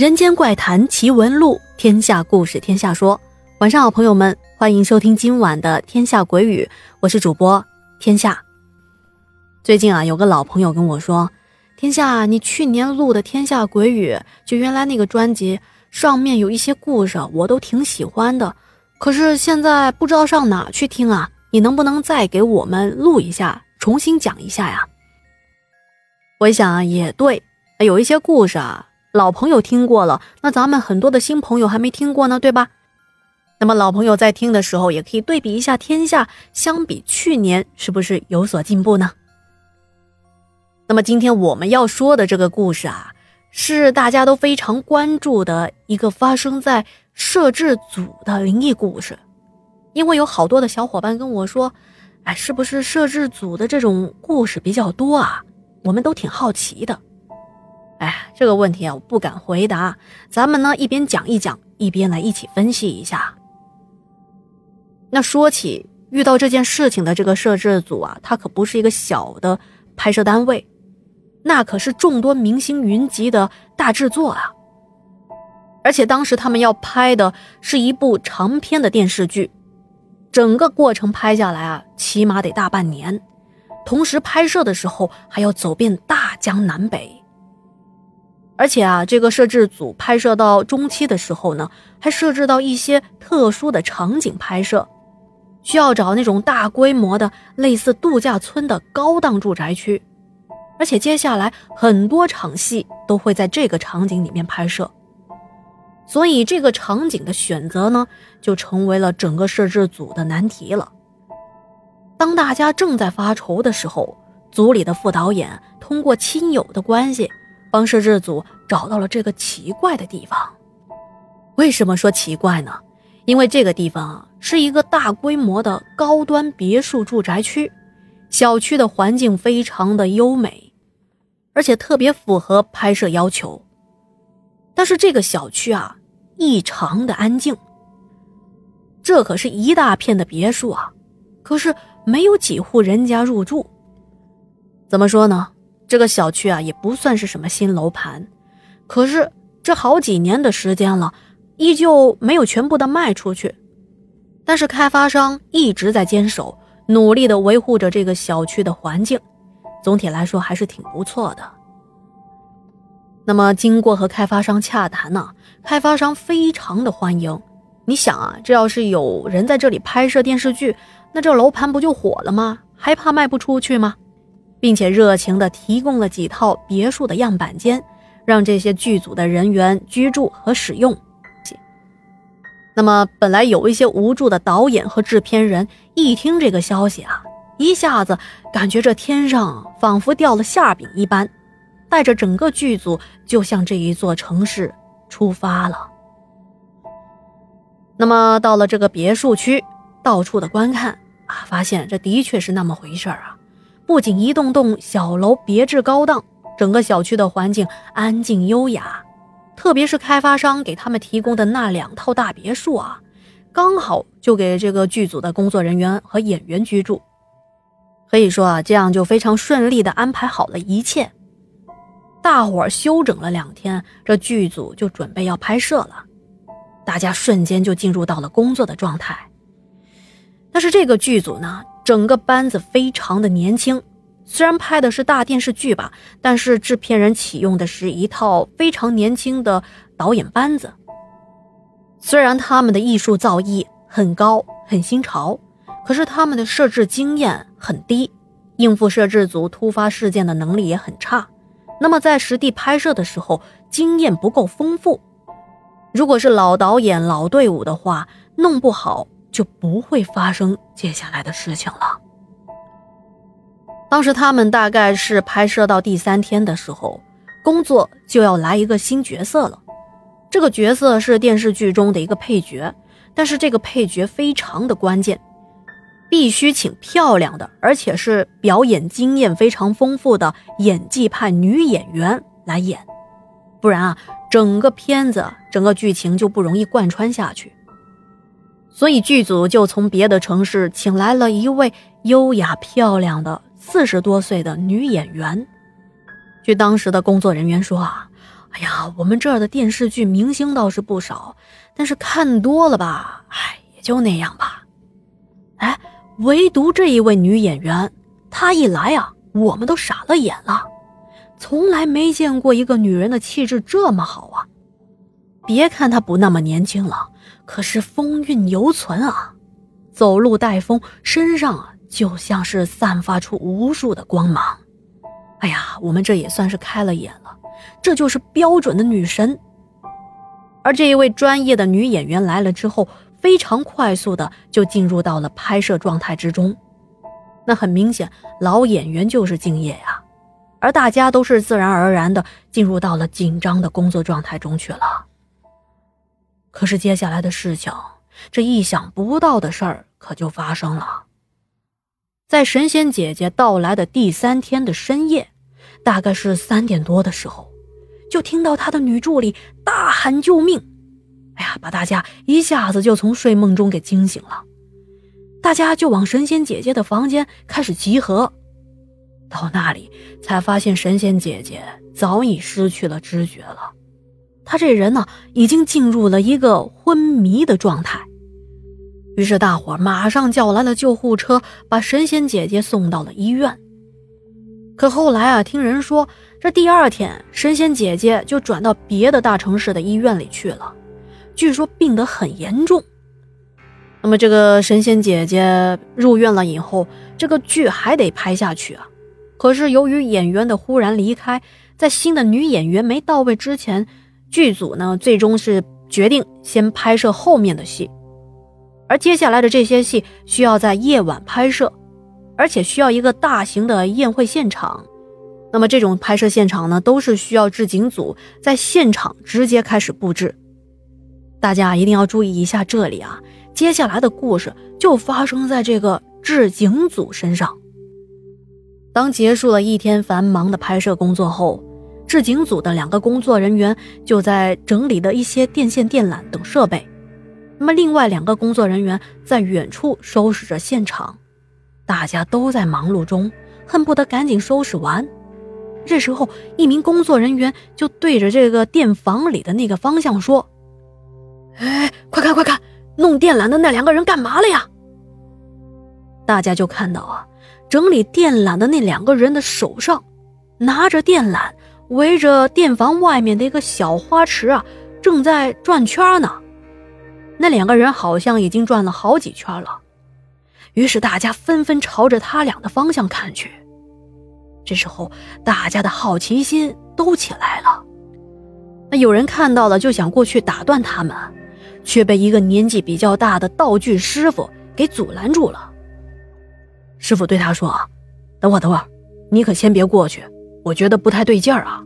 人间怪谈奇闻录，天下故事天下说。晚上好，朋友们，欢迎收听今晚的《天下鬼语》，我是主播天下。最近啊，有个老朋友跟我说：“天下，你去年录的《天下鬼语》，就原来那个专辑上面有一些故事，我都挺喜欢的。可是现在不知道上哪去听啊？你能不能再给我们录一下，重新讲一下呀？”我想，也对，有一些故事啊。老朋友听过了，那咱们很多的新朋友还没听过呢，对吧？那么老朋友在听的时候，也可以对比一下天下，相比去年是不是有所进步呢？那么今天我们要说的这个故事啊，是大家都非常关注的一个发生在摄制组的灵异故事，因为有好多的小伙伴跟我说，哎，是不是摄制组的这种故事比较多啊？我们都挺好奇的。哎，这个问题啊，我不敢回答。咱们呢，一边讲一讲，一边来一起分析一下。那说起遇到这件事情的这个摄制组啊，它可不是一个小的拍摄单位，那可是众多明星云集的大制作啊。而且当时他们要拍的是一部长篇的电视剧，整个过程拍下来啊，起码得大半年。同时拍摄的时候还要走遍大江南北。而且啊，这个摄制组拍摄到中期的时候呢，还设置到一些特殊的场景拍摄，需要找那种大规模的类似度假村的高档住宅区，而且接下来很多场戏都会在这个场景里面拍摄，所以这个场景的选择呢，就成为了整个摄制组的难题了。当大家正在发愁的时候，组里的副导演通过亲友的关系。帮摄制组找到了这个奇怪的地方。为什么说奇怪呢？因为这个地方啊是一个大规模的高端别墅住宅区，小区的环境非常的优美，而且特别符合拍摄要求。但是这个小区啊异常的安静。这可是一大片的别墅啊，可是没有几户人家入住。怎么说呢？这个小区啊，也不算是什么新楼盘，可是这好几年的时间了，依旧没有全部的卖出去。但是开发商一直在坚守，努力的维护着这个小区的环境，总体来说还是挺不错的。那么经过和开发商洽谈呢，开发商非常的欢迎。你想啊，这要是有人在这里拍摄电视剧，那这楼盘不就火了吗？还怕卖不出去吗？并且热情地提供了几套别墅的样板间，让这些剧组的人员居住和使用。那么，本来有一些无助的导演和制片人一听这个消息啊，一下子感觉这天上仿佛掉了馅饼一般，带着整个剧组就向这一座城市出发了。那么，到了这个别墅区，到处的观看啊，发现这的确是那么回事啊。不仅一栋栋小楼别致高档，整个小区的环境安静优雅，特别是开发商给他们提供的那两套大别墅啊，刚好就给这个剧组的工作人员和演员居住。可以说啊，这样就非常顺利的安排好了一切。大伙休整了两天，这剧组就准备要拍摄了，大家瞬间就进入到了工作的状态。但是这个剧组呢？整个班子非常的年轻，虽然拍的是大电视剧吧，但是制片人启用的是一套非常年轻的导演班子。虽然他们的艺术造诣很高、很新潮，可是他们的摄制经验很低，应付摄制组突发事件的能力也很差。那么在实地拍摄的时候，经验不够丰富。如果是老导演、老队伍的话，弄不好。就不会发生接下来的事情了。当时他们大概是拍摄到第三天的时候，工作就要来一个新角色了。这个角色是电视剧中的一个配角，但是这个配角非常的关键，必须请漂亮的，而且是表演经验非常丰富的演技派女演员来演，不然啊，整个片子、整个剧情就不容易贯穿下去。所以剧组就从别的城市请来了一位优雅漂亮的四十多岁的女演员。据当时的工作人员说啊，哎呀，我们这儿的电视剧明星倒是不少，但是看多了吧，哎，也就那样吧。哎，唯独这一位女演员，她一来啊，我们都傻了眼了，从来没见过一个女人的气质这么好啊！别看她不那么年轻了，可是风韵犹存啊，走路带风，身上啊就像是散发出无数的光芒。哎呀，我们这也算是开了眼了，这就是标准的女神。而这一位专业的女演员来了之后。非常快速的就进入到了拍摄状态之中，那很明显，老演员就是敬业呀，而大家都是自然而然的进入到了紧张的工作状态中去了。可是接下来的事情，这意想不到的事儿可就发生了。在神仙姐姐到来的第三天的深夜，大概是三点多的时候，就听到她的女助理大喊救命。哎呀，把大家一下子就从睡梦中给惊醒了，大家就往神仙姐姐的房间开始集合。到那里才发现神仙姐姐早已失去了知觉了，他这人呢已经进入了一个昏迷的状态。于是大伙马上叫来了救护车，把神仙姐姐送到了医院。可后来啊，听人说这第二天神仙姐姐就转到别的大城市的医院里去了。据说病得很严重。那么这个神仙姐姐入院了以后，这个剧还得拍下去啊。可是由于演员的忽然离开，在新的女演员没到位之前，剧组呢最终是决定先拍摄后面的戏。而接下来的这些戏需要在夜晚拍摄，而且需要一个大型的宴会现场。那么这种拍摄现场呢，都是需要置景组在现场直接开始布置。大家一定要注意一下，这里啊，接下来的故事就发生在这个置景组身上。当结束了一天繁忙的拍摄工作后，置景组的两个工作人员就在整理的一些电线电缆等设备，那么另外两个工作人员在远处收拾着现场。大家都在忙碌中，恨不得赶紧收拾完。这时候，一名工作人员就对着这个电房里的那个方向说。哎，快看快看，弄电缆的那两个人干嘛了呀？大家就看到啊，整理电缆的那两个人的手上拿着电缆，围着店房外面的一个小花池啊，正在转圈呢。那两个人好像已经转了好几圈了，于是大家纷纷朝着他俩的方向看去。这时候，大家的好奇心都起来了。那有人看到了，就想过去打断他们。却被一个年纪比较大的道具师傅给阻拦住了。师傅对他说：“等会儿，等会儿，你可先别过去，我觉得不太对劲儿啊。”